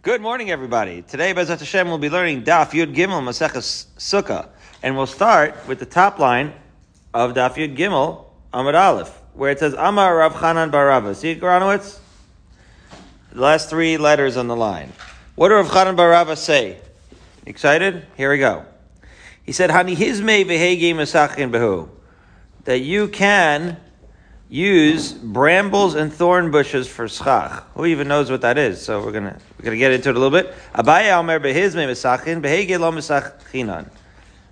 Good morning, everybody. Today, Bezat Hashem, we'll be learning Daf Yud Gimel Maseches Sukkah, and we'll start with the top line of Daf Yud Gimel Amud Aleph, where it says Amar Rav Chanan Barava. See it? The last three letters on the line. What did Rav Chanan Barava say? Excited? Here we go. He said, Hani Hizme Vehege Masachin Behu. That you can use brambles and thorn bushes for schach. Who even knows what that is? So we're gonna we're gonna get into it a little bit. Abaye Omer behizme mesachin behege lo mesachinan.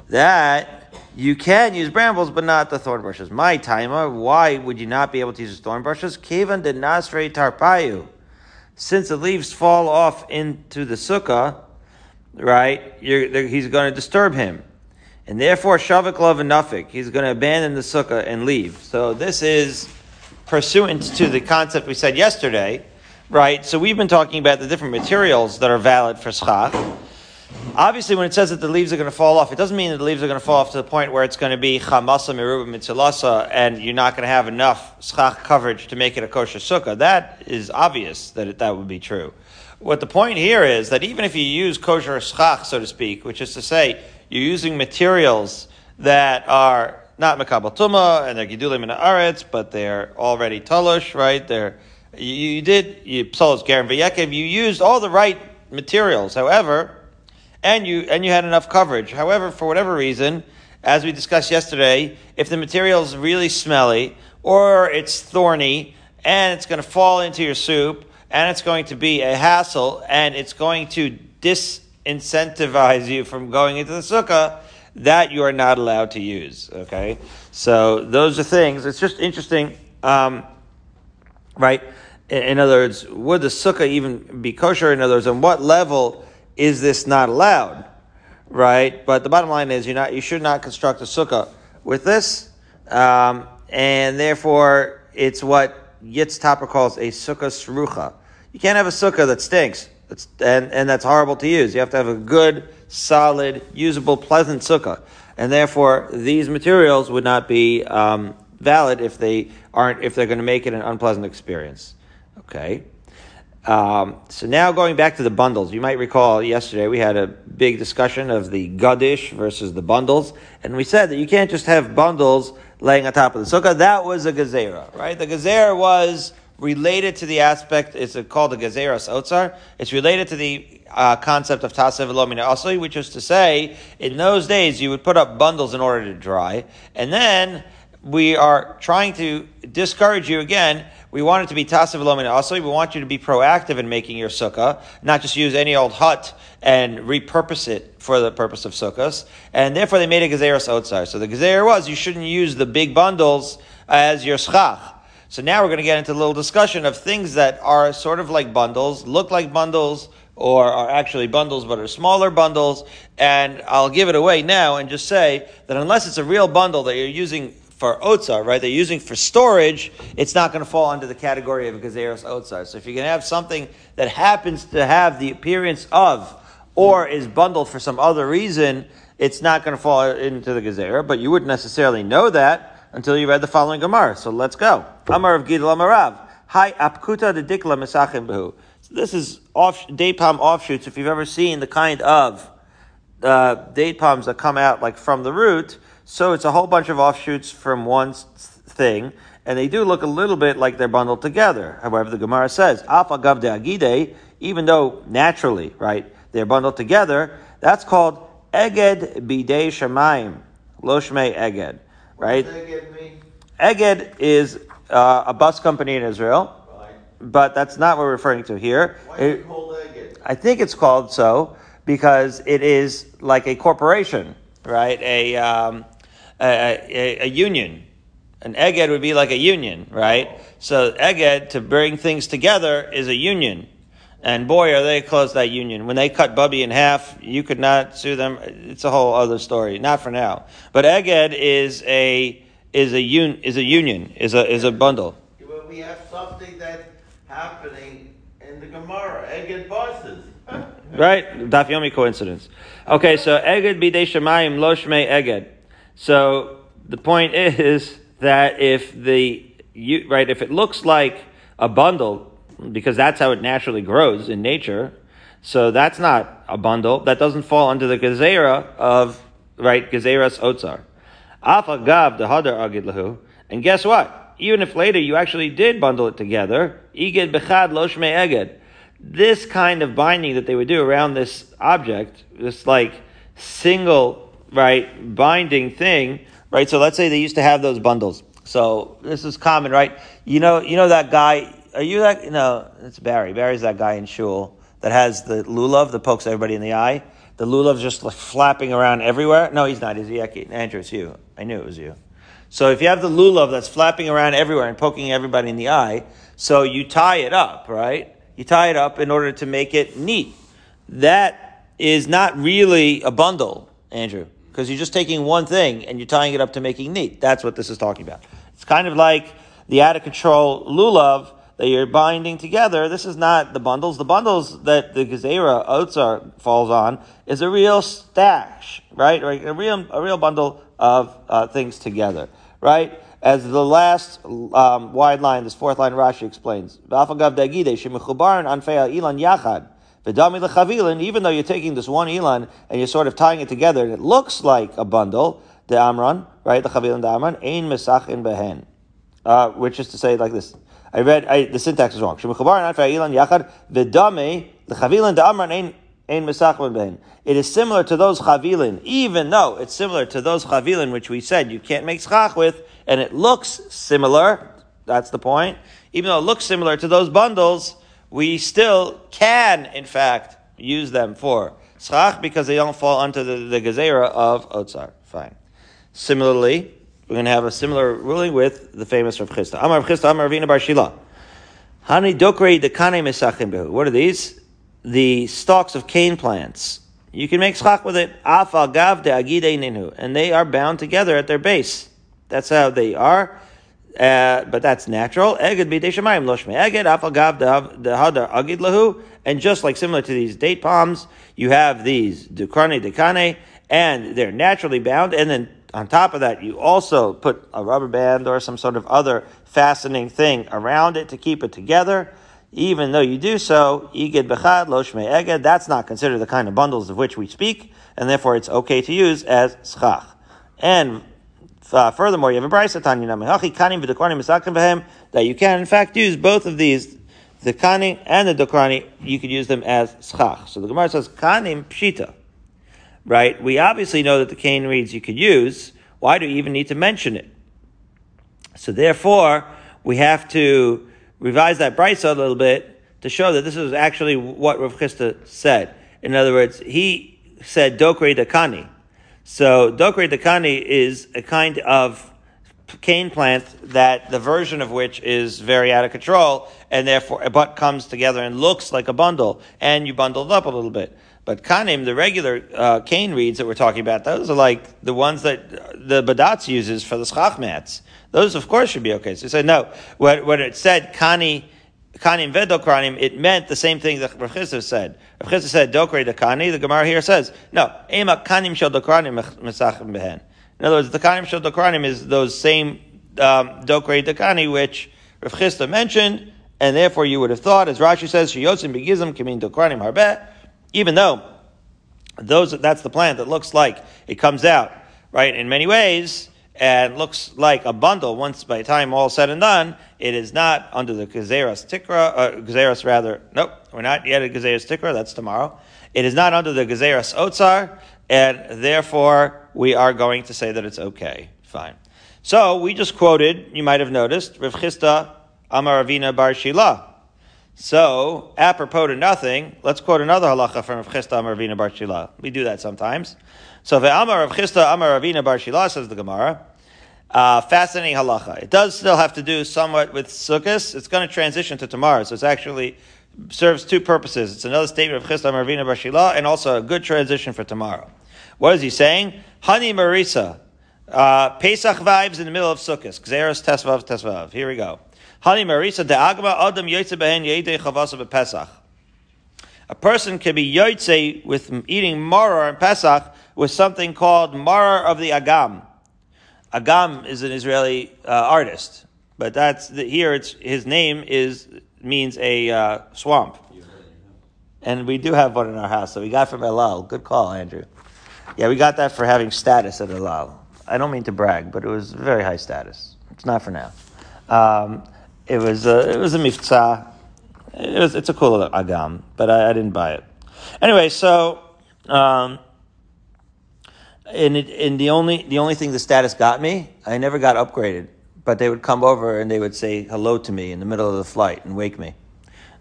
That you can use brambles, but not the thorn bushes. My timer, why would you not be able to use thorn bushes? Kevan de nasre tarpayu. Since the leaves fall off into the sukkah, right? he's going to disturb him. And therefore, Shavik Love and Nafik, he's going to abandon the sukkah and leave. So this is pursuant to the concept we said yesterday, right? So we've been talking about the different materials that are valid for schach. Obviously, when it says that the leaves are going to fall off, it doesn't mean that the leaves are going to fall off to the point where it's going to be chamasa meruba mitzilasa, and you're not going to have enough schach coverage to make it a kosher sukkah. That is obvious that it, that would be true. What the point here is that even if you use kosher schach, so to speak, which is to say you're using materials that are not mekabel tuma and they're gidulim in the aretz, but they're already talush, right? They're you, you did you psolos garim v'yekev. You used all the right materials, however, and you and you had enough coverage. However, for whatever reason, as we discussed yesterday, if the material is really smelly or it's thorny and it's going to fall into your soup and it's going to be a hassle and it's going to dis incentivize you from going into the sukkah, that you are not allowed to use. Okay, so those are things. It's just interesting, um, right? In, in, other words, would the sukkah even be kosher? In other words, on what level is this not allowed? Right, but the bottom line is you not you should not construct a sukkah with this, um, and therefore it's what Yitz Topper calls a sukkah srucha. You can't have a sukkah that stinks. And, and that's horrible to use. You have to have a good, solid, usable, pleasant sukkah. And therefore, these materials would not be um, valid if they aren't, if they're going to make it an unpleasant experience. Okay. Um, so now going back to the bundles, you might recall yesterday we had a big discussion of the gadish versus the bundles, and we said that you can't just have bundles laying on top of the sukkah. That was a gezerah, right? The gezerah was related to the aspect, it's called the Gezeras Otzar. It's related to the uh, concept of Tasev Elomina Asli, which is to say, in those days you would put up bundles in order to dry, and then we are trying to discourage you again. We want it to be Tasev Elomina Asli. We want you to be proactive in making your sukkah, not just use any old hut and repurpose it for the purpose of sukkahs. And therefore they made a Gezeras Otzar. So the Gezer was, you shouldn't use the big bundles as your schach. So now we're going to get into a little discussion of things that are sort of like bundles, look like bundles, or are actually bundles but are smaller bundles. And I'll give it away now and just say that unless it's a real bundle that you're using for otzar, right? They're using for storage. It's not going to fall under the category of gazeros otzar. So if you can have something that happens to have the appearance of, or is bundled for some other reason, it's not going to fall into the gazera. But you wouldn't necessarily know that until you read the following Gemara. So let's go. Amar of Gidel Amarav. Hi apkuta de dikla mesachim behu. So this is off, date palm offshoots. If you've ever seen the kind of uh, date palms that come out like from the root, so it's a whole bunch of offshoots from one thing, and they do look a little bit like they're bundled together. However, the Gemara says, Afagav de agide, even though naturally, right, they're bundled together, that's called eged bidei shemaim, loshme eged right? Eged is uh, a bus company in Israel, right. but that's not what we're referring to here. Why is it called Eged? I think it's called so because it is like a corporation, right? A, um, a, a, a, union. An Eged would be like a union, right? Oh. So Eged, to bring things together, is a union. And boy, are they close that union. When they cut Bubby in half, you could not sue them. It's a whole other story. Not for now. But Eged is a is a un, is a union is a is a bundle. Well, we have something that's happening in the Gemara. Eged bosses. right, Dafyomi coincidence. Okay, so Eged bidei shemayim lo shmei Eged. So the point is that if the you, right if it looks like a bundle because that's how it naturally grows in nature, So that's not a bundle. That doesn't fall under the gezerah of, right, gezeras otzar. Alpha gav the agid lahu. And guess what? Even if later you actually did bundle it together, iged bechad loshme eged. This kind of binding that they would do around this object, this like single, right, binding thing, right? So let's say they used to have those bundles. So this is common, right? You know, you know that guy. Are you that? No, it's Barry. Barry's that guy in shul that has the lulav that pokes everybody in the eye. The lulav's just like flapping around everywhere. No, he's not. He's Yaki. Andrew, it's you. I knew it was you. So if you have the lulav that's flapping around everywhere and poking everybody in the eye, so you tie it up, right? You tie it up in order to make it neat. That is not really a bundle, Andrew, because you're just taking one thing and you're tying it up to making neat. That's what this is talking about. It's kind of like the out of control lulav that you're binding together. This is not the bundles. The bundles that the Gezerah Otzar falls on is a real stash, right? Right? A real, a real bundle of uh, things together, right? As the last um, wide line, this fourth line, Rashi explains, even though you're taking this one elan and you're sort of tying it together, and it looks like a bundle, the Amran, right? The Chavilan the Amran, ein mesach in behen. Uh, which is to say like this. I read I, the syntax is wrong. It is similar to those chavilin, even though it's similar to those chavilin which we said you can't make schach with, and it looks similar. That's the point. Even though it looks similar to those bundles, we still can, in fact, use them for schach because they don't fall under the, the gezerah of otzar. Fine. Similarly, we're going to have a similar ruling with the famous Rav Chisda. Amar Rav Chisda, Amar Ravina Bar Shila. Hani dokri dekane mesachim behu. What are these? The stalks of cane plants. You can make schach with it. Afa gav de agide ninu. And they are bound together at their base. That's how they are. Uh, but that's natural. Eged b'dei shemayim loshme eged afal gav de hadar agid lahu. And just like similar to these date palms, you have these dukrane dekane, and they're naturally bound. And then on top of that, you also put a rubber band or some sort of other fastening thing around it to keep it together. Even though you do so, bechad lo that's not considered the kind of bundles of which we speak, and therefore it's okay to use as schach. And uh, furthermore, you have a brisa tanya kanim v'dekornim misakim v'hem that you can in fact use both of these, the kani and the dokrani, you could use them as schach. So the Gemara says kanim pshita right? We obviously know that the cane reeds you could use. Why do you even need to mention it? So therefore, we have to revise that brisa a little bit to show that this is actually what Rav Chisda said. In other words, he said dokre dakani. So dokre dakani is a kind of cane plant that the version of which is very out of control and therefore but comes together and looks like a bundle and you bundled up a little bit. But kanim, the regular uh, cane reeds that we're talking about, those are like the ones that the badatz uses for the schach mats. Those, of course, should be okay. So he said, no. what, when it said kani, kanim vedokranim, it meant the same thing that Rav said. Rav said dokre de kani. The Gemara here says, no, ema kanim shel dokranim mesachim behen. In other words, the kanim shel dokranim is those same um, dokre which Rav mentioned, and therefore you would have thought, as Rashi says, shiyotzim begizim kamin dokranim harbeh, even though those that's the plant that looks like it comes out right in many ways and looks like a bundle once by time all said and done it is not under the gazeras Tikra, uh, Gezeras rather, nope, we're not yet at gazeras Tikra, that's tomorrow. It is not under the gazeras Otsar, and therefore we are going to say that it's okay. Fine. So we just quoted, you might have noticed, Rav Chisda Amaravina Bar Shila. So, apropos to nothing, let's quote another halacha from Rav Chisda Amar Ravina Bar Shila. We do that sometimes. So, Amar Rav Chisda Amar Ravina Bar Shila says the Gemara. Uh, fascinating halacha. It does still have to do somewhat with sukkahs. It's going to transition to tomorrow, so it's actually serves two purposes. It's another statement of Ravina Bar Shila, and also a good transition for tomorrow. What is he saying? Honey Marisa. Uh, Pesach vibes in the middle of sukkahs. Gzeros Tesvav Tesvav. Here we go. Hani Marisa de Agma Adam Yotze Behen Yedei Chavasa Pesach. A person can be Yotze with eating Maror and Pesach with something called Maror of the Agam. Agam is an Israeli uh, artist, but that's the, here. It's his name is means a uh, swamp. and we do have one in our house. So we got from El Al. Good call, Andrew. Yeah, we got that for having status at El Al. I don't mean to brag, but it was very high status. It's not for now. Um, it was a, it was a miftzah. It was it's a cool agam, but I, I didn't buy it. Anyway, so um, and it, and the only the only thing the status got me, I never got upgraded. But they would come over and they would say hello to me in the middle of the flight and wake me.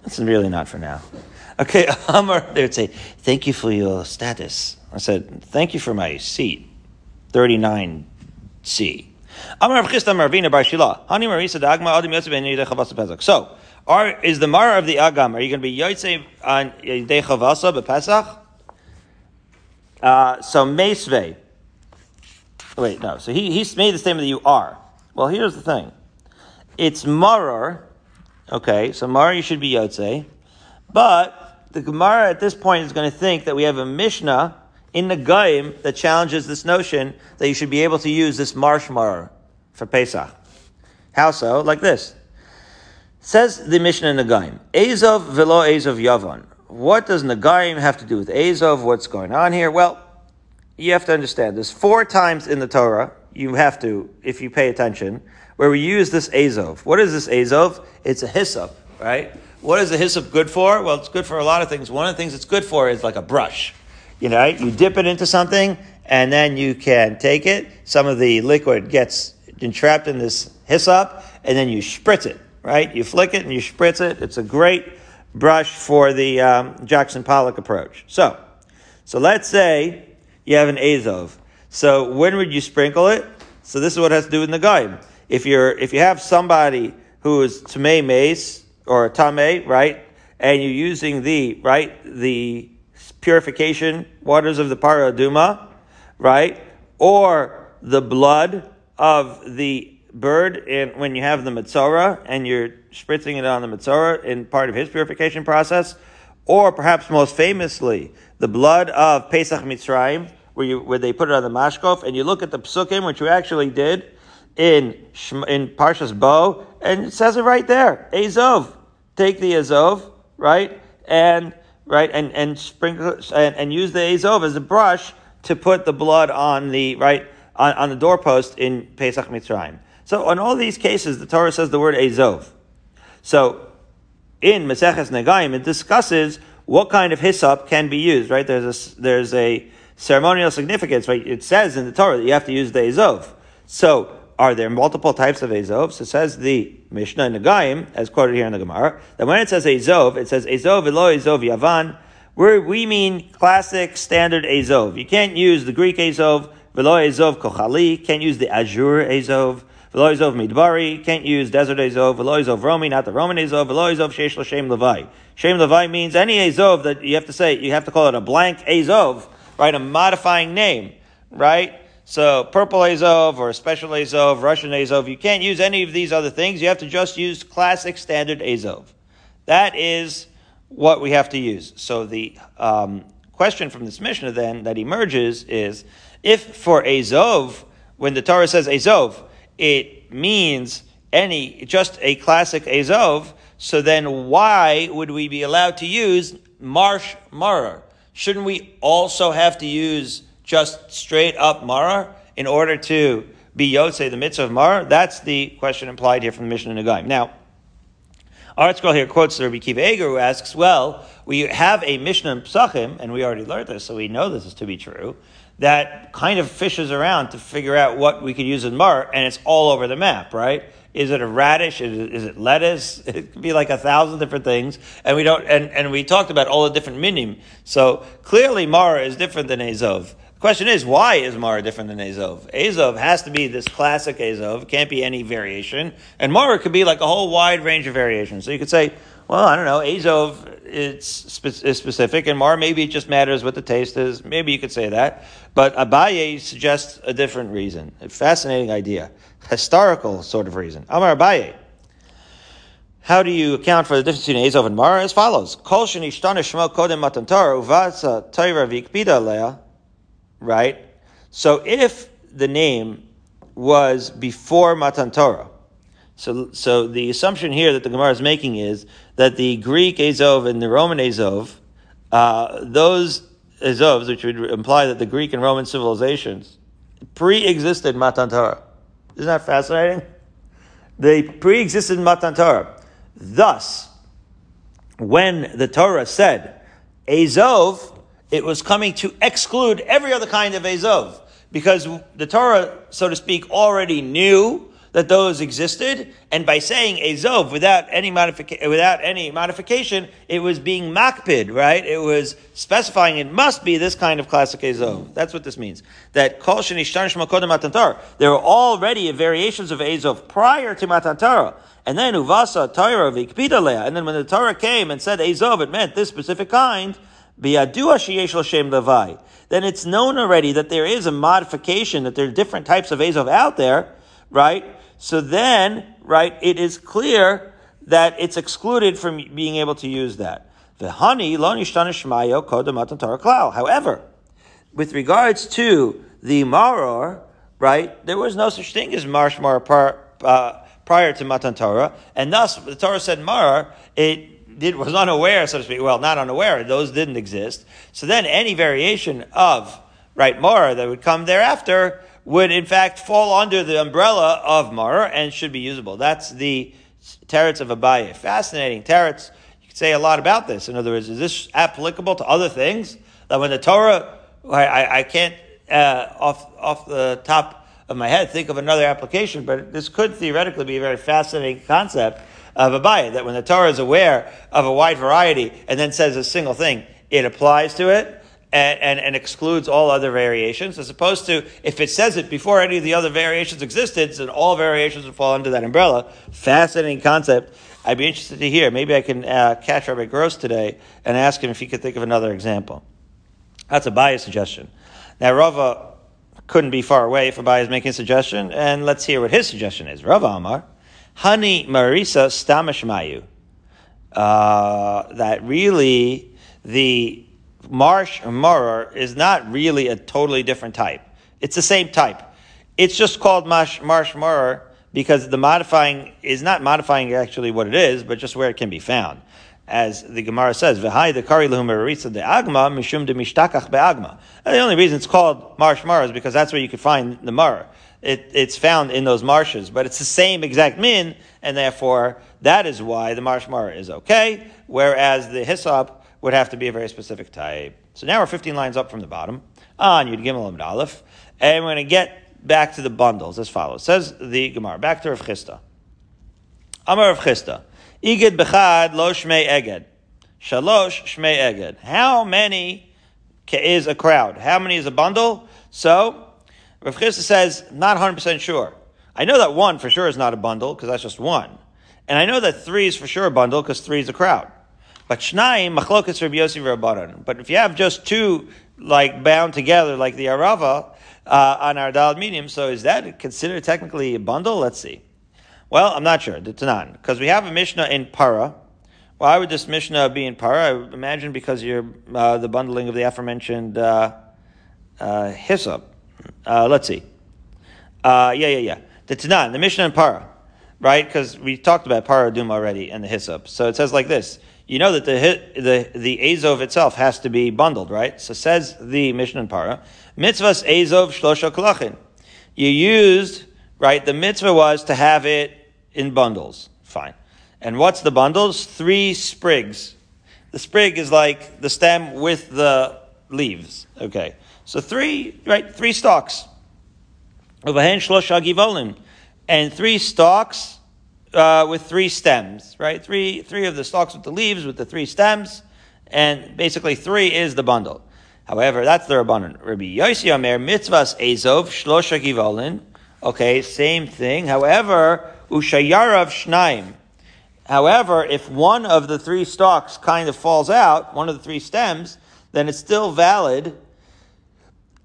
That's really not for now. Okay, Amar, they would say, "Thank you for your status." I said, "Thank you for my seat, thirty-nine C." So, are, is the Mara of the Agam, are you going to be Yotze on Yidei Chavasa Bepesach? Uh, so Mesve. Wait, no. So he, he made the statement that you are. Well, here's the thing. It's Marar. Okay, so Marar you should be Yotze. But the Gemara at this point is going to think that we have a Mishnah in the Gaim that challenges this notion that you should be able to use this marsh Marar for Pesach. How so? Like this. Says the Mishnah in the Gaim. Azov velo Azov Yavan. What does Nagaim have to do with Azov? What's going on here? Well, you have to understand. There's four times in the Torah you have to, if you pay attention, where we use this Azov. What is this Azov? It's a hyssop, right? What is a hyssop good for? Well, it's good for a lot of things. One of the things it's good for is like a brush. You know, you dip it into something, and then you can take it. Some of the liquid gets entrapped in this hyssop, and then you spritz it, right? You flick it and you spritz it. It's a great brush for the um, Jackson Pollock approach. So, so let's say you have an Azov. So when would you sprinkle it? So this is what it has to do with Nagaim. If you're, if you have somebody who is Tamei Mace or Tamei, right, and you're using the, right, the purification waters of the Paraduma, right, or the blood of the bird and when you have the Mitzora and you're spritzing it on the Mitzora in part of his purification process, or perhaps most famously, the blood of Pesach Mitzrayim, where, you, where they put it on the mashkof, and you look at the psukim, which we actually did in, in Parshas Bo, and it says it right there, Azov. Take the Azov, right, and right, and, and sprinkle and, and use the Azov as a brush to put the blood on the right on, on the doorpost in Pesach Mitzrayim. So in all these cases, the Torah says the word Azov. So in Maseches Negaim, it discusses what kind of hyssop can be used, right? There's a, there's a ceremonial significance, right? It says in the Torah that you have to use the Azov. So are there multiple types of Azov? So it says the Mishnah in Negaim, as quoted here in the Gemara, that when it says Azov, it says Azov elo Azov Yavan, where we mean classic standard Azov. You can't use the Greek Azov, velo Azov Kochali, can't use the Azure Azov, V'lo Ezov Midbari, can't use desert Ezov, V'lo Ezov Romi, not the Roman Ezov, V'lo Ezov Sheish L'Shem Levi. Shem Levi means any Ezov that you have to say, you have to call it a blank Ezov, right, a modifying name, right? So purple Azov or special Azov, Russian Azov, you can't use any of these other things. You have to just use classic standard Azov. That is what we have to use. So the um, question from this Mishnah then that emerges is, if for Azov, when the Torah says Azov, it means any, just a classic Azov, so then why would we be allowed to use marsh marar? Shouldn't we also have to use just straight up marar in order to be Yotze, the mitzvah of marar? That's the question implied here from the Mishnah Nagaim. Now, ArtScroll here quotes Rabbi Akiva Eiger who asks, well, we have a Mishnah in Psachim, and we already learned this, so we know this is to be true, that kind of fishes around to figure out what we could use in Mar, and it's all over the map, right? Is it a radish? Is it, is it lettuce? It could be like a thousand different things, and we don't. And, and we talked about all the different minim. So clearly, Mara is different than Azov. The question is, why is Mara different than Azov? Azov has to be this classic Azov. Can't be any variation, and Mara could be like a whole wide range of variations. So you could say, well, I don't know, Azov it's spe- is specific, and Mara maybe it just matters what the taste is. Maybe you could say that, but Abaye suggests a different reason. A fascinating idea, historical sort of reason. Amar Abaye. How do you account for the difference between Azov and Mara? As follows: Kol kodem. Right. So if the name was before Matan Torah, so, so the assumption here that the Gemara is making is that the Greek Azov and the Roman Azov uh, those Azovs, which would imply that the Greek and Roman civilizations pre-existed Matan Torah. Isn't that fascinating? They pre-existed Matan Torah. Thus, when the Torah said Azov, it was coming to exclude every other kind of Azov. Because the Torah, so to speak, already knew that those existed, and by saying Azov without any modification, without any modification, it was being makpid, right? It was specifying it must be this kind of classic Azov. That's what this means. That kol shenishtan shmakodem matan There were already variations of Azov prior to matan Torah. And then uvasa Torah vikpidalea. And then when the Torah came and said Azov, it meant this specific kind. Then it's known already that there is a modification, that there are different types of Azov out there, right? So then, right, it is clear that it's excluded from being able to use that. The honey, However, with regards to the maror, right, there was no such thing as marsh mar uh, prior to Matan Torah, and thus the Torah said maror, it did, was unaware, so to speak. Well, not unaware; those didn't exist. So then, any variation of right maror that would come thereafter would in fact fall under the umbrella of Mar and should be usable. That's the teretz of Abaye. Fascinating teretz. You could say a lot about this. In other words, is this applicable to other things? That when the Torah, I, I, I can't uh, off off the top of my head think of another application, but this could theoretically be a very fascinating concept of Abaye. That when the Torah is aware of a wide variety and then says a single thing, it applies to it and, and, and, excludes all other variations, as opposed to if it says it before any of the other variations existed, then all variations would fall under that umbrella. Fascinating concept. I'd be interested to hear. Maybe I can uh, catch Rabbi Gross today and ask him if he could think of another example. That's Abaye's suggestion. Now, Rava couldn't be far away if Abaye is making a suggestion, and let's hear what his suggestion is. Rava Amar, Hani Marisa Stamashmayu. Uh, that really the marsh or maror is not really a totally different type. It's the same type. It's just called marsh, marsh maror because the modifying is not modifying actually what it is, but just where it can be found. As the Gemara says, "V'hai the kari de agma mishum de mishtakach be'agma." The only reason it's called marsh maror is because that's where you can find the maror. It, it's found in those marshes, but it's the same exact min, and therefore that is why the marsh maror is okay, whereas the hyssop would have to be a very specific type. So now we're 15 lines up from the bottom on Yud Gimel and Aleph, and we're going to get back to the bundles as follows. Says the Gemara, back to Rav Chisda. Amar Rav Chisda, Igid bechad lo shmei eged. Shalosh shmei eged. How many is a crowd? How many is a bundle? So, Rav Chisda says, not 100% sure. I know that one for sure is not a bundle, because that's just one. And I know that three is for sure a bundle, because three is a crowd. But Shnaim, Machlokas Rabbi Yossi Rabbanan. But if you have just two, like, bound together, like the Arava, uh, on our Dalad medium, so is that considered technically a bundle? Let's see. Well, I'm not sure. The Tanan. Because we have a Mishnah in Para. Why would this Mishnah be in Para? I imagine because you're, uh, the bundling of the aforementioned, uh, uh, Hyssop. Uh, let's see. Uh, yeah, yeah, yeah. The Tanan, the Mishnah in Para. Right? Because we talked about Para Duma already and the Hyssop. So it says like this you know that the the the Azov itself has to be bundled, right? So says the Mishnah and Para, mitzvahs Azov shlosha kolachin. You used right. The mitzvah was to have it in bundles. Fine. And what's the bundles? Three sprigs. The sprig is like the stem with the leaves. Okay. So three, right? Three stalks. And three stalks uh, with three stems, right? Three, three of the stalks with the leaves with the three stems, and basically three is the bundle. However, that's the Rabbanon. Rabbi Yossi Omer, mitzvahs ezov, shlosha givolin. Okay, same thing. However, ushayarav shnaim. However, if one of the three stalks kind of falls out, one of the three stems, then it's still valid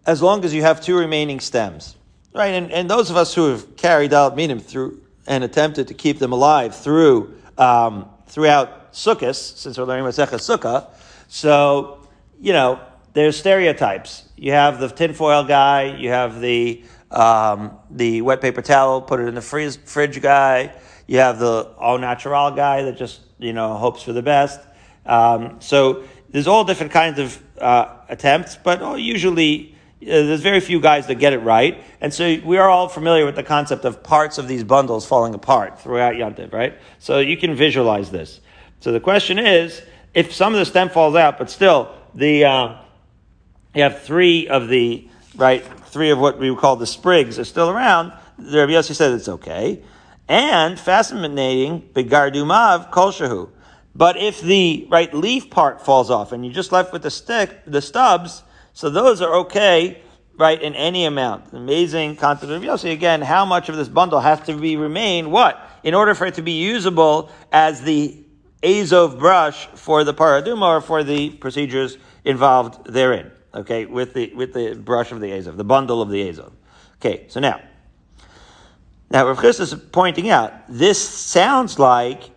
as long as you have two remaining stems. Right? And, and those of us who have carried out minim through and attempted to keep them alive through um, throughout Sukkot, since we're learning Masechah Sukkah. So, you know, there's stereotypes. You have the tinfoil guy, you have the um, the wet paper towel, put it in the freeze, fridge guy. You have the au natural guy that just you know hopes for the best. Um, so there's all different kinds of uh, attempts, but usually there's very few guys that get it right. And so we are all familiar with the concept of parts of these bundles falling apart throughout Yantiv, right? So you can visualize this. So the question is, if some of the stem falls out, but still the uh, you have three of the right, three of what we would call the sprigs are still around. The Rabbi Yossi said it's okay, and fascinating begardumav kol shahu. But if the right leaf part falls off and you're just left with the stick, the stubs, so those are okay, right, in any amount. Amazing concept of Yossi. Again, how much of this bundle has to be remain? What? In order for it to be usable as the Azov brush for the paraduma or for the procedures involved therein. Okay, with the with the brush of the Azov, the bundle of the Azov. Okay, so now, now Rav Chris is pointing out this sounds like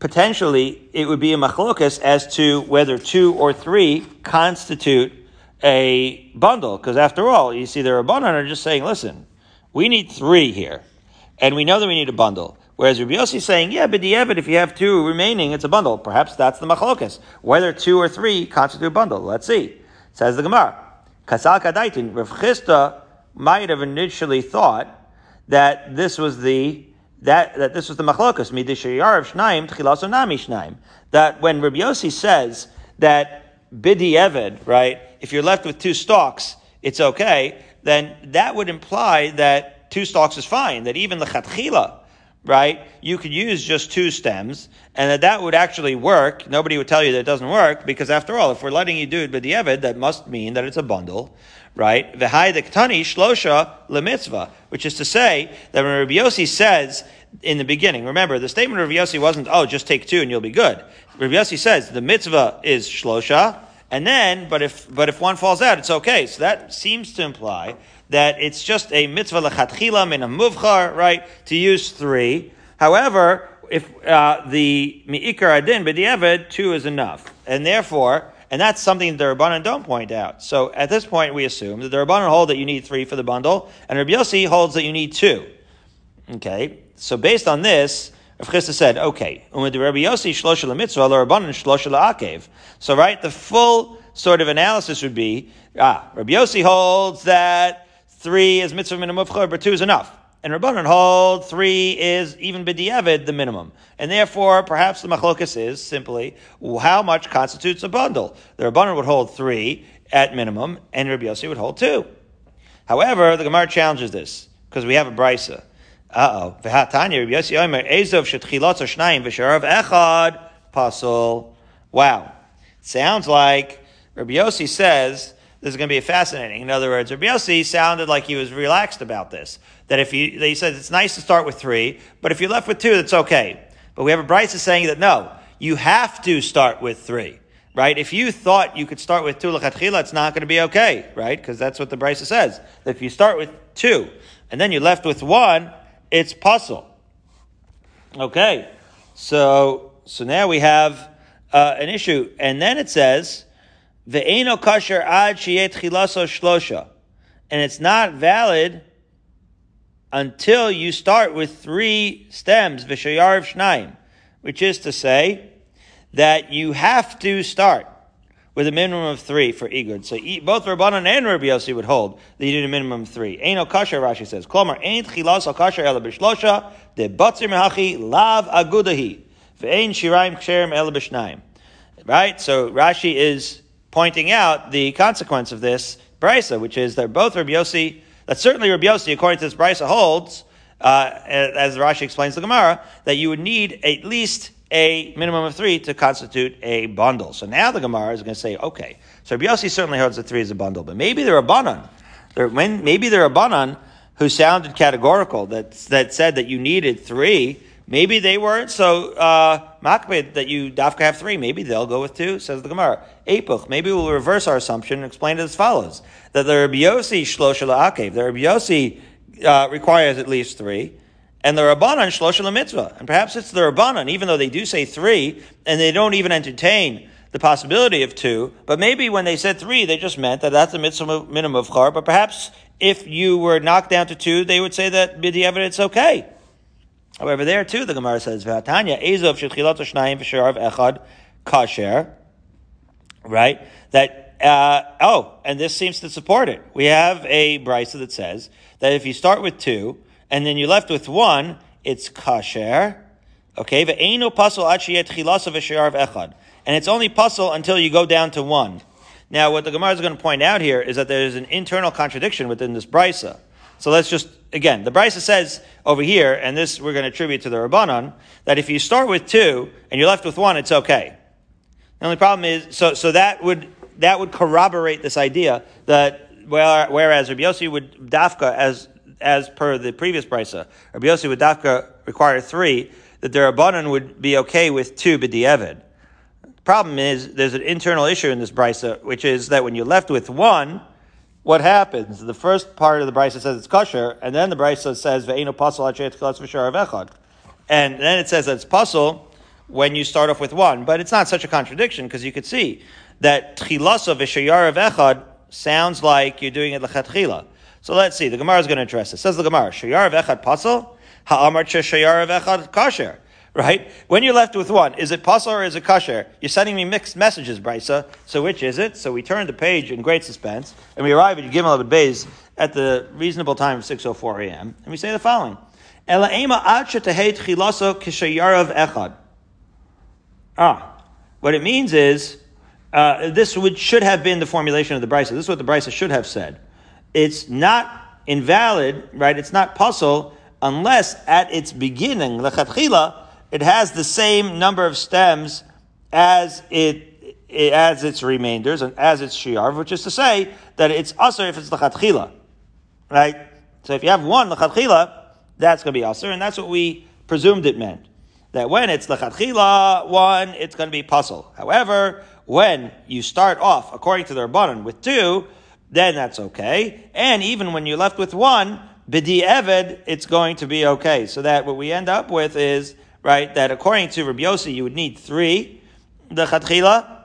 potentially it would be a machlokas as to whether two or three constitute a bundle. Because after all, you see, the Rabbanan are just saying, listen, we need three here. And we know that we need a bundle. Whereas Rabbi Yossi is saying, yeah, but if you have two remaining, it's a bundle. Perhaps that's the machlokas. Whether two or three constitute a bundle. Let's see. Says the Gemara. Kasal Kadaitin, Rav Chisda might have initially thought that this was the that, that this was the machlokas, midishayarav shnaim, tchilaso nami shnaim. That when Rabbi Yossi says that bidi eved, right, if you're left with two stalks, it's okay, then that would imply that two stalks is fine, that even the chatchila, right, you could use just two stems, and that that would actually work. Nobody would tell you that it doesn't work, because after all, if we're letting you do it bidi eved, that must mean that it's a bundle, right? V'hai dektani shlosha lemitzvah, which is to say that when Rabbi Yossi says in the beginning, remember the statement of Yossi wasn't, oh, just take two and you'll be good. Rabbi Yossi says the mitzvah is shlosha, and then, but if but if one falls out, it's okay. So that seems to imply that it's just a mitzvah lechatchila min a muvchar, right? To use three. However, if uh, the mi'ikar adin b'di'evid, two is enough, and therefore and that's something that the Rabbanan don't point out. So at this point, we assume that the Rabbanan hold that you need three for the bundle, and Rabbi Yossi holds that you need two. Okay, so based on this, Rav Chisda said, okay, Rabbi Yossi shlosha mitzvah, Rabbanan shlosha akev. So right, the full sort of analysis would be, ah, Rabbi Yossi holds that three is mitzvah minimum, but two is enough. And Rabbanan hold three is even b'di'evid the minimum. And therefore, perhaps the machlokas is simply how much constitutes a bundle. The Rabbanan would hold three at minimum, and Rabbi Yossi would hold two. However, the Gemara challenges this, because we have a brisa. Uh-oh. V'hatanya, Rabbi Yossi Omer, Ezov shetchilot shnayim v'sharav echad pasul. Wow. Sounds like Rabbi Yossi says this is going to be fascinating. In other words, Rabbi Yossi sounded like he was relaxed about this. That if you, he said it's nice to start with three, but if you're left with two, that's okay. But we have a Brisa saying that no, you have to start with three, right? If you thought you could start with two lechatchila, it's not going to be okay, right? Because that's what the Brisa says. If you start with two and then you're left with one, it's puzzle. Okay, so so now we have uh, an issue, and then it says Ve'eno kasher ad shiyet chilaso shlosha. And it's not valid until you start with three stems, v'shayarv shnaim, which is to say that you have to start with a minimum of three for igud. So both Rabbanan and Rabbi Yossi would hold that you need a minimum of three. Ain't no kasher, Rashi says. Klomer, ain't chilas al kasher ela b'shlosha, de batzir mehachi lav agudahi, ve'ain shiraim ksherim ela b'shnaim. Right? So Rashi is pointing out the consequence of this brisa, which is that both Rabbi Yossi, that certainly Rabbi Yossi, according to this brisa, holds, uh, as Rashi explains the Gemara, that you would need at least a minimum of three to constitute a bundle. So now the Gemara is going to say, okay, so Rabbi certainly holds that three is a bundle, but maybe there are banan, there, when, maybe there are a banan who sounded categorical that that said that you needed three Maybe they weren't so uh, that you dafka have three. Maybe they'll go with two, says the Gemara. Epuch. Maybe we'll reverse our assumption and explain it as follows: that the Rabbi Yossi shloshel akev, the Rabbi uh, requires at least three, and the Rabbanan shloshel mitzvah. And perhaps it's the Rabbanan, even though they do say three, and they don't even entertain the possibility of two. But maybe when they said three, they just meant that that's the mitzvah minimum of char. But perhaps if you were knocked down to two, they would say that bidi evidence okay. However, there too, the Gemara says, "V'atanya ezov shetchilot shnayim v'sharav echad kasher." right? That uh, oh, and this seems to support it. We have a brisa that says that if you start with two and then you're left with one, it's kasher. Okay, ve'eno pasol achiyet chilasa v'shayar echad, and it's only puzzle until you go down to one. Now, what the Gemara is going to point out here is that there is an internal contradiction within this brisa. So let's just again, the brisa says over here, and this we're going to attribute to the Rabbanon, that if you start with two and you're left with one, it's okay. The only problem is, so so that would that would corroborate this idea that whereas Rabbi Yossi would dafka as as per the previous brisa, Rabbi Yossi would dafka require three, that the Rabbanon would be okay with two b'di'evid. The problem is there's an internal issue in this brisa, which is that when you're left with one, what happens? The first part of the brisa says it's kosher, and then the brisa says ve'eno v'shar and then it says that it's pasul when you start off with one. But it's not such a contradiction because you could see that tchilasa v'shayar echad sounds like you're doing it lechatchila. So let's see. The Gemara is going to address this. Says the Gemara, shayar echad pasul ha'amar shayar echad kasher. Right? When you're left with one, is it pasul or is it kasher? You're sending me mixed messages, Brisa. So which is it? So we turn the page in great suspense, and we arrive at Gimel Abed Beis at the reasonable time of 6.04 a.m., and we say the following. Ela ema ad chilaso kishayarav echad. Ah, what it means is uh, this would should have been the formulation of the brisa. This is what the brisa should have said. It's not invalid, right? It's not pasul unless at its beginning lechatchila it has the same number of stems as it, as its remainders and as its shiar, which is to say that it's usher if it's lechatchila, right? So if you have one lechatchila, that's going to be usher, and that's what we presumed it meant that when it's lechatchila one, it's going to be pasul. However, when you start off according to the rabbanon with two, then that's okay. And even when you're left with one, bidi eved, it's going to be okay. So that what we end up with is right that according to Rabbi Yossi, you would need three the chatchila,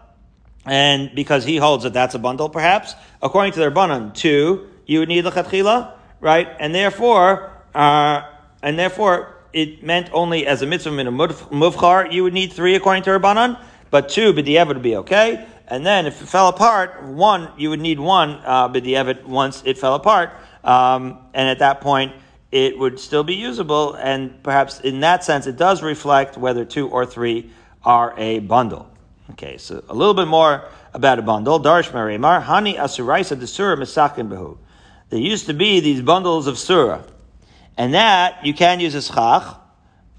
and because he holds that that's a bundle, perhaps according to the rabbanon, two you would need the chatchila, right? And therefore, uh, and therefore it meant only as a mitzvah in a muvchar, you would need three according to Rabbanan, but two b'di'evet would be okay. And then if it fell apart, one, you would need one uh, b'di'evet once it fell apart. Um, and at that point, it would still be usable. And perhaps in that sense, it does reflect whether two or three are a bundle. Okay, so a little bit more about a bundle. Marimar, Hani Asuraisa Desura Misakin Behu. There used to be these bundles of surah. And that you can use as chach.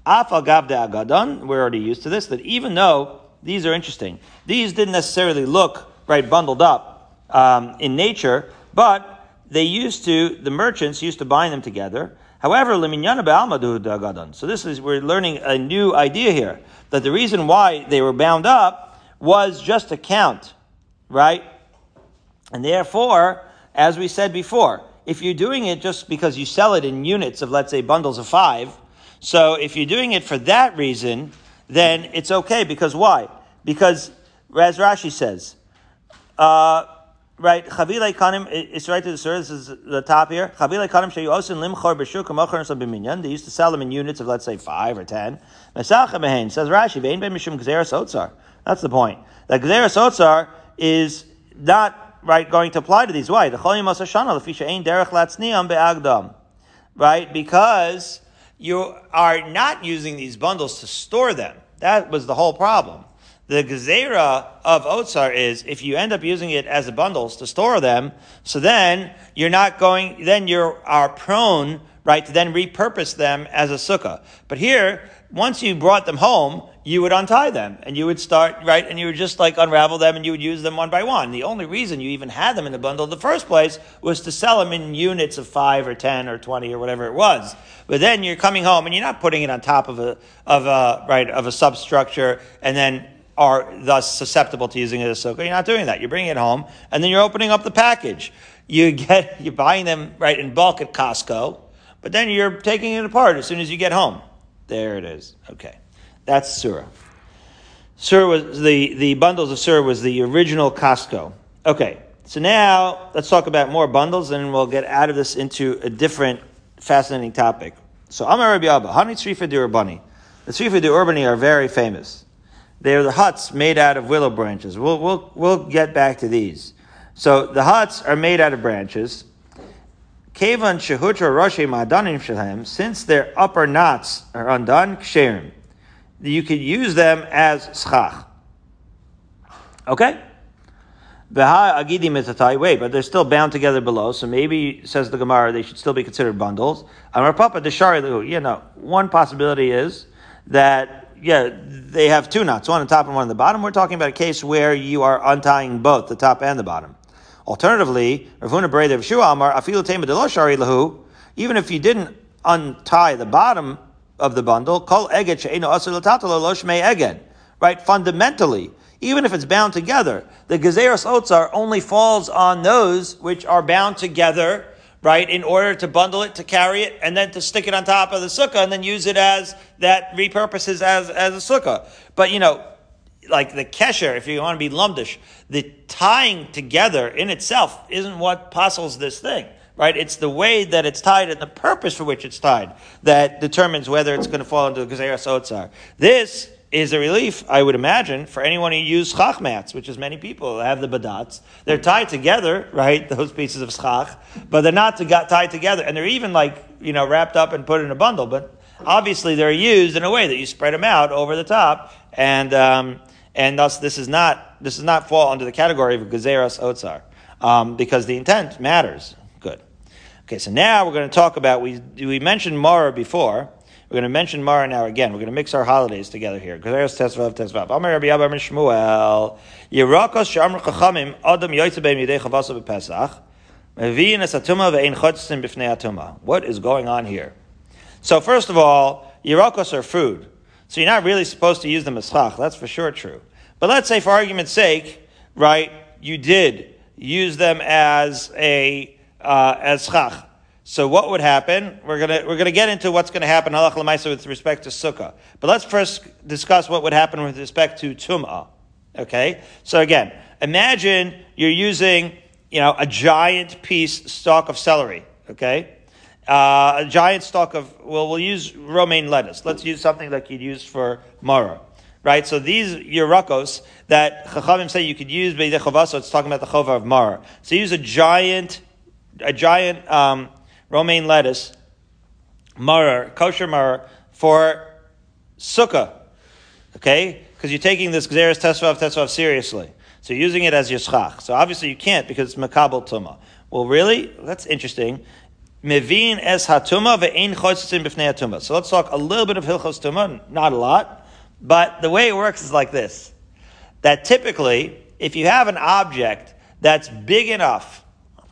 Afal agadon. We're already used to this. That even though these are interesting, these didn't necessarily look right bundled up um, in nature, but they used to. The merchants used to bind them together. However. So this is we're learning a new idea here that the reason why they were bound up was just to count, right? And therefore, as we said before, if you're doing it just because you sell it in units of, let's say, bundles of five, so if you're doing it for that reason, then it's okay. Because why? Because, as Rashi says, uh, right, Chavilei Kanim, it's right to the surah, this is the top here. Chavilei Kanim Shayu Osin Limchor B'Shur Kamochar Binyan. They used to sell them in units of, let's say, five or ten. Mesacha Behain, says Rashi, Vein Ben Mishum Gzeras Otzar. That's the point. That Gzeras Otzar is not right, going to apply to these. Why? The cholim asashana lefisha ein derech latzniam be'agdam. Right? Because you are not using these bundles to store them. That was the whole problem. The gezerah of Otsar is if you end up using it as a bundles to store them, so then you're not going, then you are prone, right, to then repurpose them as a sukkah. But here, once you brought them home, you would untie them and you would start, right, and you would just like unravel them and you would use them one by one. The only reason you even had them in the bundle in the first place was to sell them in units of five or ten or twenty or whatever it was. But then you're coming home and you're not putting it on top of a, of a, right, of a substructure and then are thus susceptible to using it as. You're not doing that. You're bringing it home and then you're opening up the package. You get, you're buying them, right, in bulk at Costco, but then you're taking it apart as soon as you get home. There it is. Okay. That's Surah. Surah was the, the bundles of Surah was the original Costco. Okay, so now let's talk about more bundles and we'll get out of this into a different fascinating topic. So Amar Rabbi Abba, Hani Tzrifa de Urbani. The Tzrifa de Urbani are very famous. They're the huts made out of willow branches. We'll, we'll, we'll get back to these. So the huts are made out of branches. Kevan shehutra roshi ma'adanim shalhem, since their upper knots are undone, ksherim. You could use them as schach. Okay? V'ha agidim mitatai. Wait, but they're still bound together below, so maybe, says the Gemara, they should still be considered bundles. Amar papa deshari You know, one possibility is that, yeah, they have two knots, one on top and one on the bottom. We're talking about a case where you are untying both, the top and the bottom. Alternatively, Rav Huna Shua Amar, Afilu Tema Deloshari Lahu, even if you didn't untie the bottom of the bundle, Kol Eged She'eno Asur Latatalo Loshmei Eged. Right? Fundamentally, even if it's bound together, the Gezeras Otzar only falls on those which are bound together, right, in order to bundle it, to carry it, and then to stick it on top of the sukkah, and then use it as, that repurposes as, as a sukkah. But, you know, like the kesher, if you want to be lumdish, the tying together in itself isn't what puzzles this thing, right? It's the way that it's tied and the purpose for which it's tied that determines whether it's going to fall into the Gezeras Otzar. This is a relief, I would imagine, for anyone who uses schach mats, which is many people have the badats. They're tied together, right? Those pieces of schach, but they're not to tied together, and they're even like you know wrapped up and put in a bundle. But obviously, they're used in a way that you spread them out over the top, and um, and thus this is not this does not fall under the category of gezeras otzar um, because the intent matters. Good. Okay, so now we're going to talk about we we mentioned Mara before. We're going to mention Mara now again. We're going to mix our holidays together here. Gezeras tesvav tesvav. Amar Rabbi Abba ben. Yerakos shamr chachamim adam yidei chavasa bepesach. What is going on here? So first of all, Yerakos are food. So you're not really supposed to use them as chach. That's for sure true. But let's say, for argument's sake, right, you did use them as a uh, as chach. So what would happen? We're gonna we're gonna get into what's gonna happen halach lemaisa with respect to sukkah. But let's first discuss what would happen with respect to tumah. Okay. So again, imagine you're using you know a giant piece stalk of celery. Okay. Uh, a giant stalk of, well, we'll use romaine lettuce. Let's use something like you'd use for mara. Right? So these yurakos that Chachamim say you could use so it's talking about the chova of mara. So use a giant, a giant um, romaine lettuce, mara, kosher mara, for sukkah. Okay? Because you're taking this Xeris Tesvav Tesvav seriously. So you're using it as your schach. So obviously you can't because it's makabel tuma. Well, really? That's interesting. Mevin es hatuma ve'ein b'fnei hatuma. So let's talk a little bit of hilchos tuma, not a lot, but the way it works is like this: that typically, if you have an object that's big enough,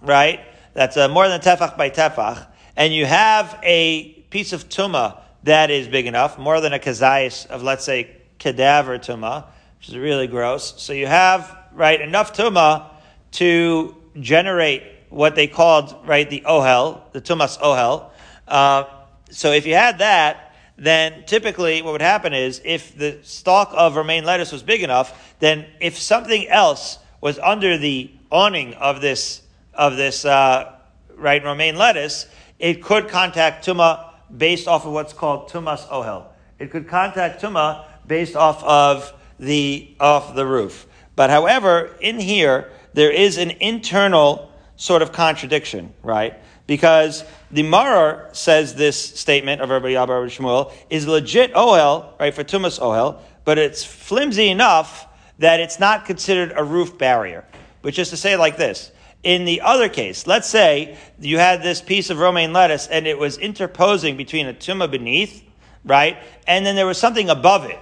right, that's uh, more than tefach by tefach, and you have a piece of tuma that is big enough, more than a kazayis of let's say cadaver tuma, which is really gross. So you have right enough tuma to generate what they called, right, the ohel, the tumas ohel. Uh, so if you had that, then typically what would happen is if the stalk of romaine lettuce was big enough, then if something else was under the awning of this, of this, uh, right, romaine lettuce, it could contact tuma based off of what's called tumas ohel. It could contact tuma based off of the, off the roof. But however, in here, there is an internal sort of contradiction, right? Because the Marar says this statement of Rabbi Yabba Rabbi Shmuel is legit ohel, right, for Tumas ohel, but it's flimsy enough that it's not considered a roof barrier. Which is to say like this. In the other case, let's say you had this piece of romaine lettuce and it was interposing between a tumah beneath, right? And then there was something above it.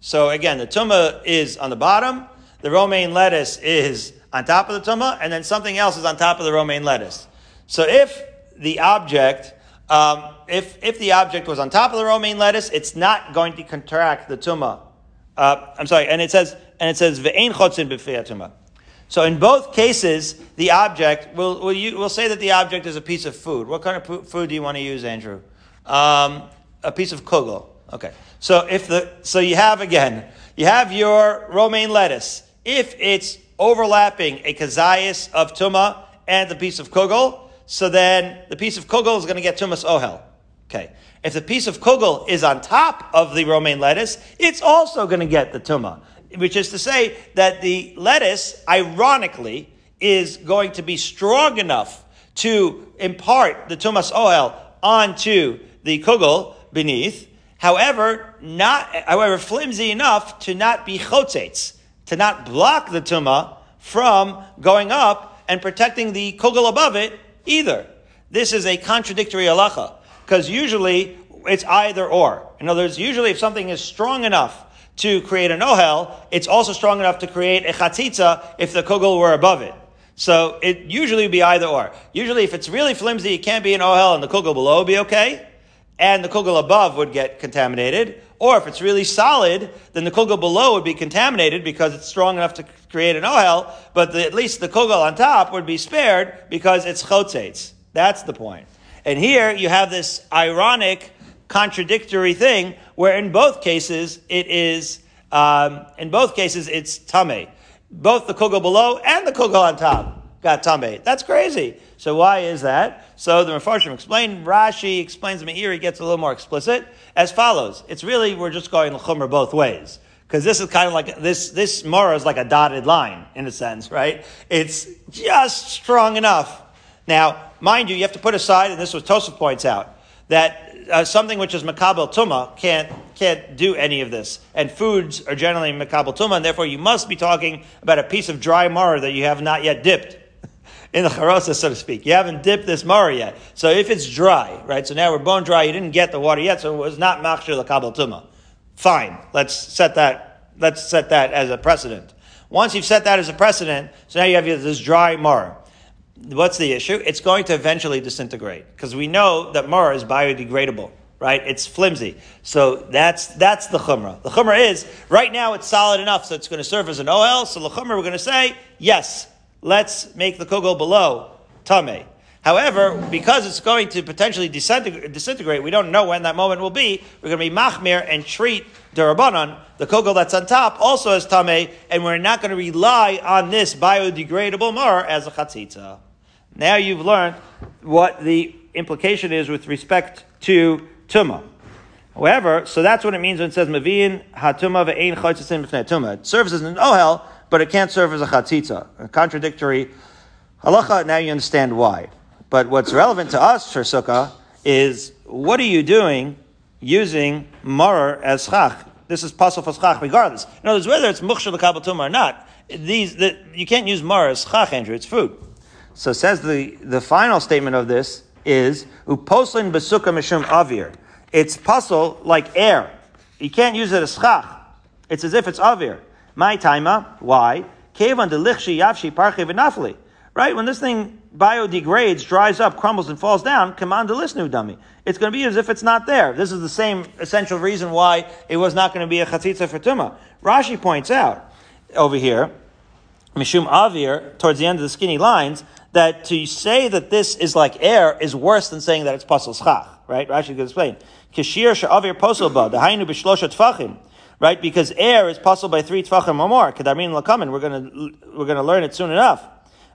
So again, the tumah is on the bottom, the romaine lettuce is on top of the tuma, and then something else is on top of the romaine lettuce. So if the object, um, if, if the object was on top of the romaine lettuce, it's not going to contract the tuma. Uh, I'm sorry, and it says, and it says, ve'ein chotzin tumah. So in both cases, the object, we'll, we'll, we'll, say that the object is a piece of food. What kind of food do you want to use, Andrew? Um, a piece of kugel. Okay. So if the, so you have again, you have your romaine lettuce. If it's overlapping a kazayas of tuma and the piece of kugel, so then the piece of kugel is going to get tumas ohel. Okay. If the piece of kugel is on top of the romaine lettuce, it's also going to get the tuma, which is to say that the lettuce, ironically, is going to be strong enough to impart the tumas ohel onto the kugel beneath. However, not, however, flimsy enough to not be chotzetz, to not block the tuma from going up and protecting the kugel above it either. This is a contradictory halacha because usually it's either or. In other words, usually if something is strong enough to create an ohel, it's also strong enough to create a chatzitza if the kugel were above it. So it usually would be either or. Usually if it's really flimsy, it can't be an ohel and the kugel below would be okay, and the kugel above would get contaminated. Or if it's really solid, then the kugel below would be contaminated because it's strong enough to create an ohel, but the, at least the kugel on top would be spared because it's chotzetz. That's the point. And here you have this ironic, contradictory thing where in both cases it is, um, in both cases it's tame. Both the kugel below and the kugel on top got tame. That's crazy. So why is that? So the Mefarshim explain. Rashi explains it here. He gets a little more explicit as follows. It's really we're just going l'chumra both ways because this is kind of like this. This mara is like a dotted line in a sense, right? It's just strong enough. Now, mind you, you have to put aside, and this is what Tosaf points out, that uh, something which is makabel tuma can't can't do any of this, and foods are generally makabel tuma, and therefore you must be talking about a piece of dry mara that you have not yet dipped in the charosa, so to speak. You haven't dipped this mara yet. So if it's dry, right? So now we're bone dry. You didn't get the water yet, so it was not machshir lakabel tuma. Fine. Let's set that. Let's set that as a precedent. Once you've set that as a precedent, so now you have this dry mara. What's the issue? It's going to eventually disintegrate because we know that mara is biodegradable right? It's flimsy. So that's, that's the chumrah. The chumrah is, right now it's solid enough, so it's going to serve as an ohel. So the chumrah, we're going to say, yes, let's make the kugel below tame. However, because it's going to potentially disintegrate, we don't know when that moment will be. We're going to be machmir and treat derabanan, the kugel that's on top, also as tame, and we're not going to rely on this biodegradable mar as a chatzitza. Now you've learned what the implication is with respect to tuma. However, so that's what it means when it says mavin hatuma ve'ein chaytzitzin b'fnei tuma. It serves as an ohel, but it can't serve as a chatzitza. A contradictory halacha. Now you understand why. But what's relevant to us for sukkah is what are you doing using marar as schach? This is pasul for schach regardless. In other words, whether it's mukshal l'kabel tuma or not, these the, you can't use marar as schach, Andrew. It's food. So says the the final statement of this is uposlin besukkah mishum avir. It's puzzle like air. You can't use it as schach. It's as if it's avir. My timer. Why? Cave Kevan delichshi yavshi parche v'nafli. Right? When this thing biodegrades, dries up, crumbles, and falls down, command the listener dummy. It's going to be as if it's not there. This is the same essential reason why it was not going to be a chatzitza for tuma. Rashi points out over here, Mishum Avir, towards the end of the skinny lines, that to say that this is like air is worse than saying that it's pasul schach, right? Rashi could explain. Kishir she'avir pasul ba, dahainu b'shlosha tfachim, right? Because air is pasul by three tfachim or more. Kedarmin lakamin, we're gonna, we're gonna learn it soon enough.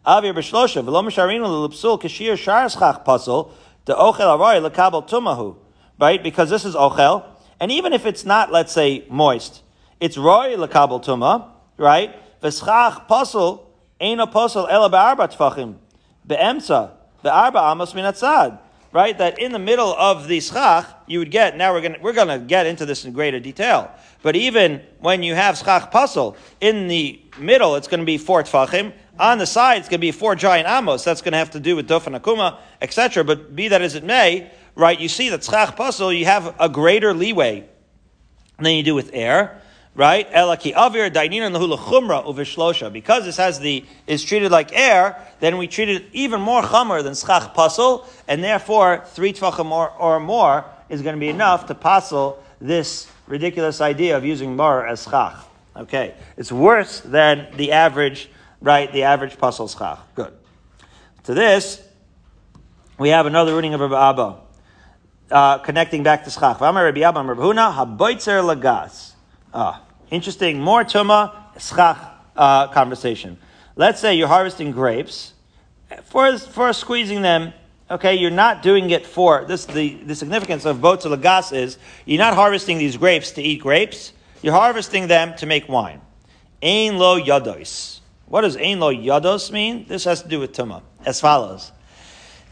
Avir b'shlosha, v'lo misharinu l'psul kishir shar schach pasul, the ochel aroy lekabel tumahu, right? Because this is ochel, and even if it's not, let's say, moist, it's roy lekabel tuma, right? V'schach pasul, ain't a pasul ela ba'arba tfachim be'emsa, be'arba amos minatzad. Right? That in the middle of the schach, you would get, now we're going we're gonna get into this in greater detail. But even when you have schach pasul, in the middle, it's going to be four tfachim. On the side, it's going to be four giant amos. That's going to have to do with dofen akuma, etc. But be that as it may, right, you see that schach pasul, you have a greater leeway than you do with air right? Elaki avir dainina lahula chumra uvishlosha. Because this has the is treated like air, then we treat it even more chumra than schach pasul, and therefore three tvachim or, or more is going to be enough to pasul this ridiculous idea of using mar as schach. Okay, it's worse than the average, right? The average pasul schach. Good. To this, we have another reading of Rabbi Abba. Uh, connecting back to schach. Rabbi Abba, Rabbi Huna, haboitzer lagas. Ah, Interesting, more tuma, schach uh, conversation. Let's say you're harvesting grapes. For, for squeezing them Okay, you're not doing it for this. The, the significance of botzer lagas is you're not harvesting these grapes to eat grapes. You're harvesting them to make wine. Ein lo yados. What does ein lo yados mean? This has to do with tuma. As follows: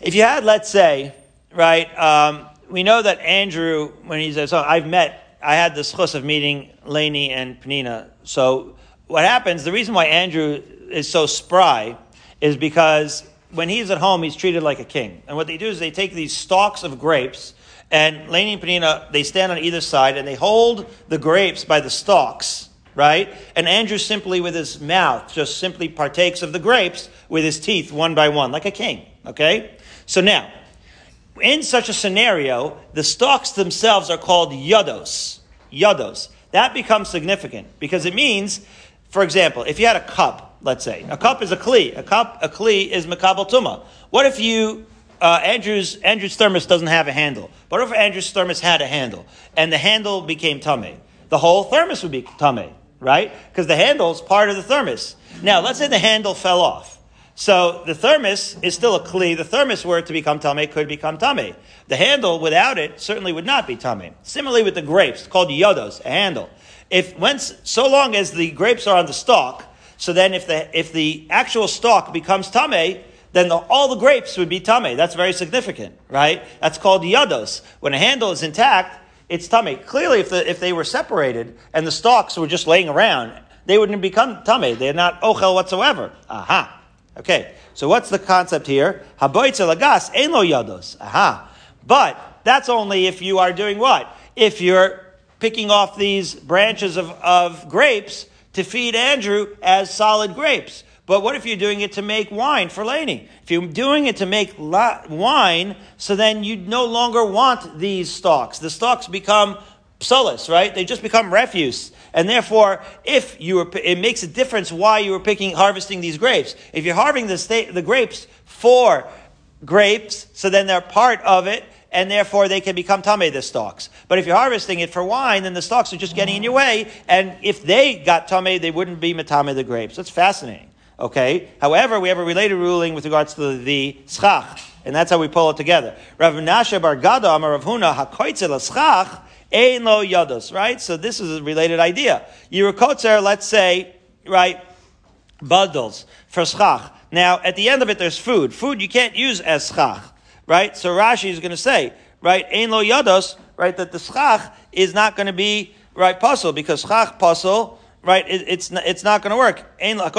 If you had, let's say, right, um, we know that Andrew, when he says, "So I've met, I had the schus of meeting Laney and Penina." So what happens? The reason why Andrew is so spry is because when he's at home, he's treated like a king. And what they do is they take these stalks of grapes, and Laney and Penina, they stand on either side, and they hold the grapes by the stalks, right? And Andrew simply, with his mouth, just simply partakes of the grapes with his teeth one by one, like a king, okay? So now, in such a scenario, the stalks themselves are called yados. Yados. That becomes significant because it means, for example, if you had a cup, let's say. A cup is a kli. A cup, a kli is makabel tuma. What if you, uh, Andrew's, Andrew's thermos doesn't have a handle? What if Andrew's thermos had a handle and the handle became tame? The whole thermos would be tame, right? Because the handle is part of the thermos. Now, let's say the handle fell off. So the thermos is still a kli. The thermos were to become tame could become tame. The handle without it certainly would not be tame. Similarly with the grapes, called yodos, a handle. If once, so long as the grapes are on the stalk, so then if the, if the actual stalk becomes tame, then the, all the grapes would be tame. That's very significant, right? That's called yodos. When a handle is intact, it's tame. Clearly, if, the, if they were separated and the stalks were just laying around, they wouldn't become tame. They're not ochel whatsoever. Aha. Okay. So what's the concept here? Haboitza lagas lo yados. Aha. But that's only if you are doing what? If you're picking off these branches of, of grapes to feed Andrew as solid grapes. But what if you're doing it to make wine for Laney? If you're doing it to make wine, so then you no longer want these stalks. The stalks become psolis, right? They just become refuse. And therefore, if you were, it makes a difference why you were picking, harvesting these grapes. If you're harvesting the, sta- the grapes for grapes, so then they're part of it, and therefore they can become tame, the stalks. But if you're harvesting it for wine, then the stalks are just getting in your way, and if they got tame, they wouldn't be matame the grapes. That's fascinating. Okay? However, we have a related ruling with regards to the, schach, and that's how we pull it together. Rav Menashe Bar Gada Amar Rav Huna HaKoitzel Schach Ein Lo Yados, right? So this is a related idea. Yerukotzer, let's say, right, bundles for schach. Now, at the end of it, there's food. Food you can't use as schach right? So Rashi is going to say, right, ein lo yados, right, that the schach is not going to be, right, puzzle, because schach puzzle, right, it, it's, it's not going to work. In that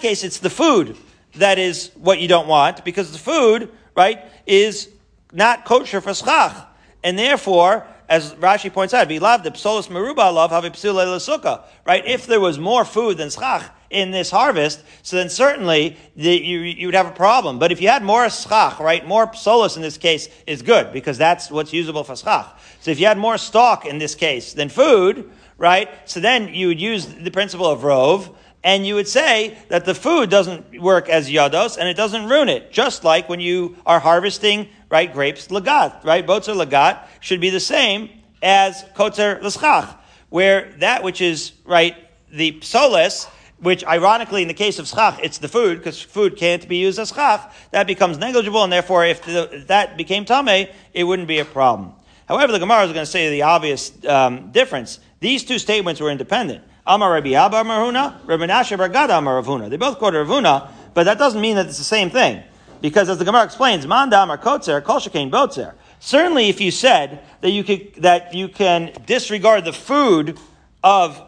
case, it's the food that is what you don't want, because the food, right, is not kosher for schach. And therefore, as Rashi points out, the psolos meruba love have a right? If there was more food than schach, in this harvest, so then certainly the, you, you would have a problem. But if you had more schach, right, more psolos in this case is good because that's what's usable for schach. So if you had more stock in this case than food, right, so then you would use the principle of rove, and you would say that the food doesn't work as yados and it doesn't ruin it. Just like when you are harvesting, right, grapes lagat, right, botzer lagat should be the same as kotzer l'schach, where that which is, right, the psolis, which ironically in the case of schach, it's the food, because food can't be used as schach, that becomes negligible, and therefore if, the, that became tame, it wouldn't be a problem. However, the Gemara is going to say the obvious um, difference. These two statements were independent. Amar Rabbi Abba Marhuna, Rabbi Nasha Bargada Amar Rav Huna. They both quote Rav Huna, but that doesn't mean that it's the same thing. Because as the Gemara explains, Mandam Amar Kotzer, Kol Shekain Botzer. Certainly if you said that you, could, that you can disregard the food of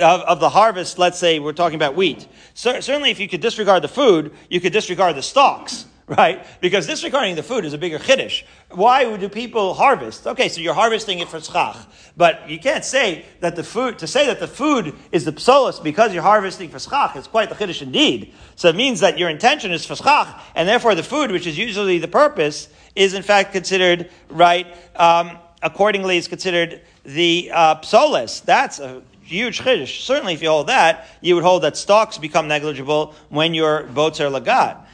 of, of, the harvest, let's say we're talking about wheat. So, certainly, if you could disregard the food, you could disregard the stalks, right? Because disregarding the food is a bigger chiddush. Why do people harvest? Okay, so you're harvesting it for schach, but you can't say that the food to say that the food is the psolos because you're harvesting for schach is quite the chiddush indeed. So it means that your intention is for schach, and therefore the food, which is usually the purpose, is in fact considered right. Um, accordingly, is considered the uh, psolos. That's a huge chiddush. Certainly, if you hold that, you would hold that stocks become negligible when your boats are lagat.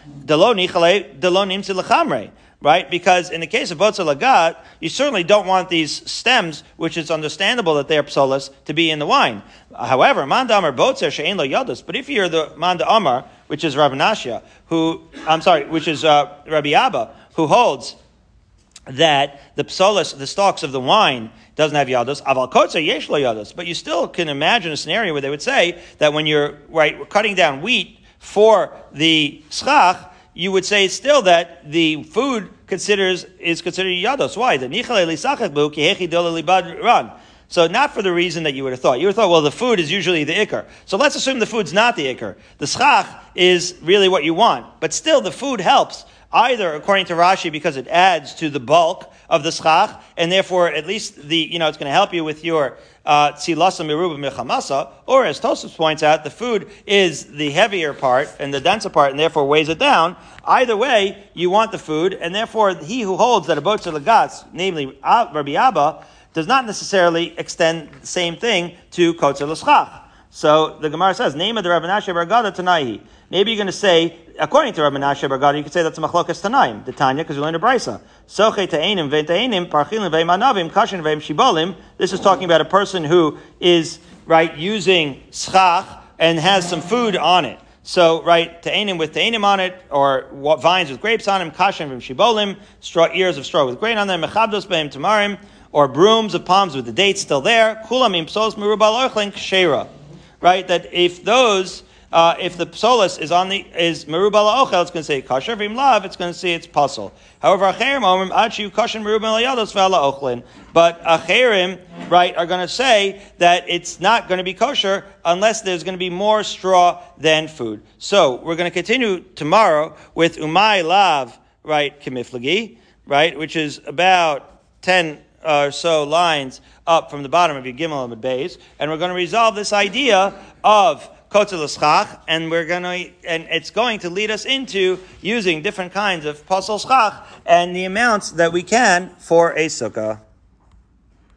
Right? Because in the case of boats lagat, you certainly don't want these stems, which is understandable that they're psolas, to be in the wine. However, manda amar botzer she'en lo yadus. But if you're the manda amar, which is Rabbi Nashia, who, I'm sorry, which is uh, Rabbi Abba, who holds that the psolis, the stalks of the wine, doesn't have yados. Aval kotzer yesh lo yados. But you still can imagine a scenario where they would say that when you're right cutting down wheat for the schach, you would say still that the food considers is considered yados. Why? So not for the reason that you would have thought. You would have thought, well, the food is usually the ikr. So let's assume the food's not the ikr. The schach is really what you want. But still, the food helps either according to Rashi because it adds to the bulk of the schach, and therefore at least the you know it's going to help you with your tzilasa miruba mechamasa, or as Tosfos points out, the food is the heavier part and the denser part, and therefore weighs it down. Either way, you want the food, and therefore he who holds that a boat lagatz, namely Rabbi Abba, does not necessarily extend the same thing to kotzer l'schach. So the Gemara says, name of the Rabbi Nashe Bargada Tanaihi. Maybe you're going to say, according to Rabbi Nashe Bargada, you could say that's a machlokas Tanaim, the Tanya, because we learned a brisa. Soche ta'enim ve'ta'enim parchilim ve'manavim kashin ve'im shibolim. This is talking about a person who is, right, using schach and has some food on it. So, right, ta'enim with ta'enim on it, or vines with grapes on them, kashin ve'im shibolim, straw, ears of straw with grain on them, mechabdos be'im tamarim, or brooms of palms with the dates still there, kulamim psos merubal orchlin kshera right? That if those, uh, if the psolis is on the is merubala ochel, it's going to say kasher. Vim lav, it's going to say it's puzzle. However, acherim omrim achu kasher merubala yados ochlin. But acherim, right, are going to say that it's not going to be kosher unless there's going to be more straw than food. So we're going to continue tomorrow with umay lav, right, kimiflagi, right, which is about ten or so lines up from the bottom of your Gimel and Beis, and we're going to resolve this idea of Kotzel and we're going to, and it's going to lead us into using different kinds of Pasal Schach and the amounts that we can for a Sukkah.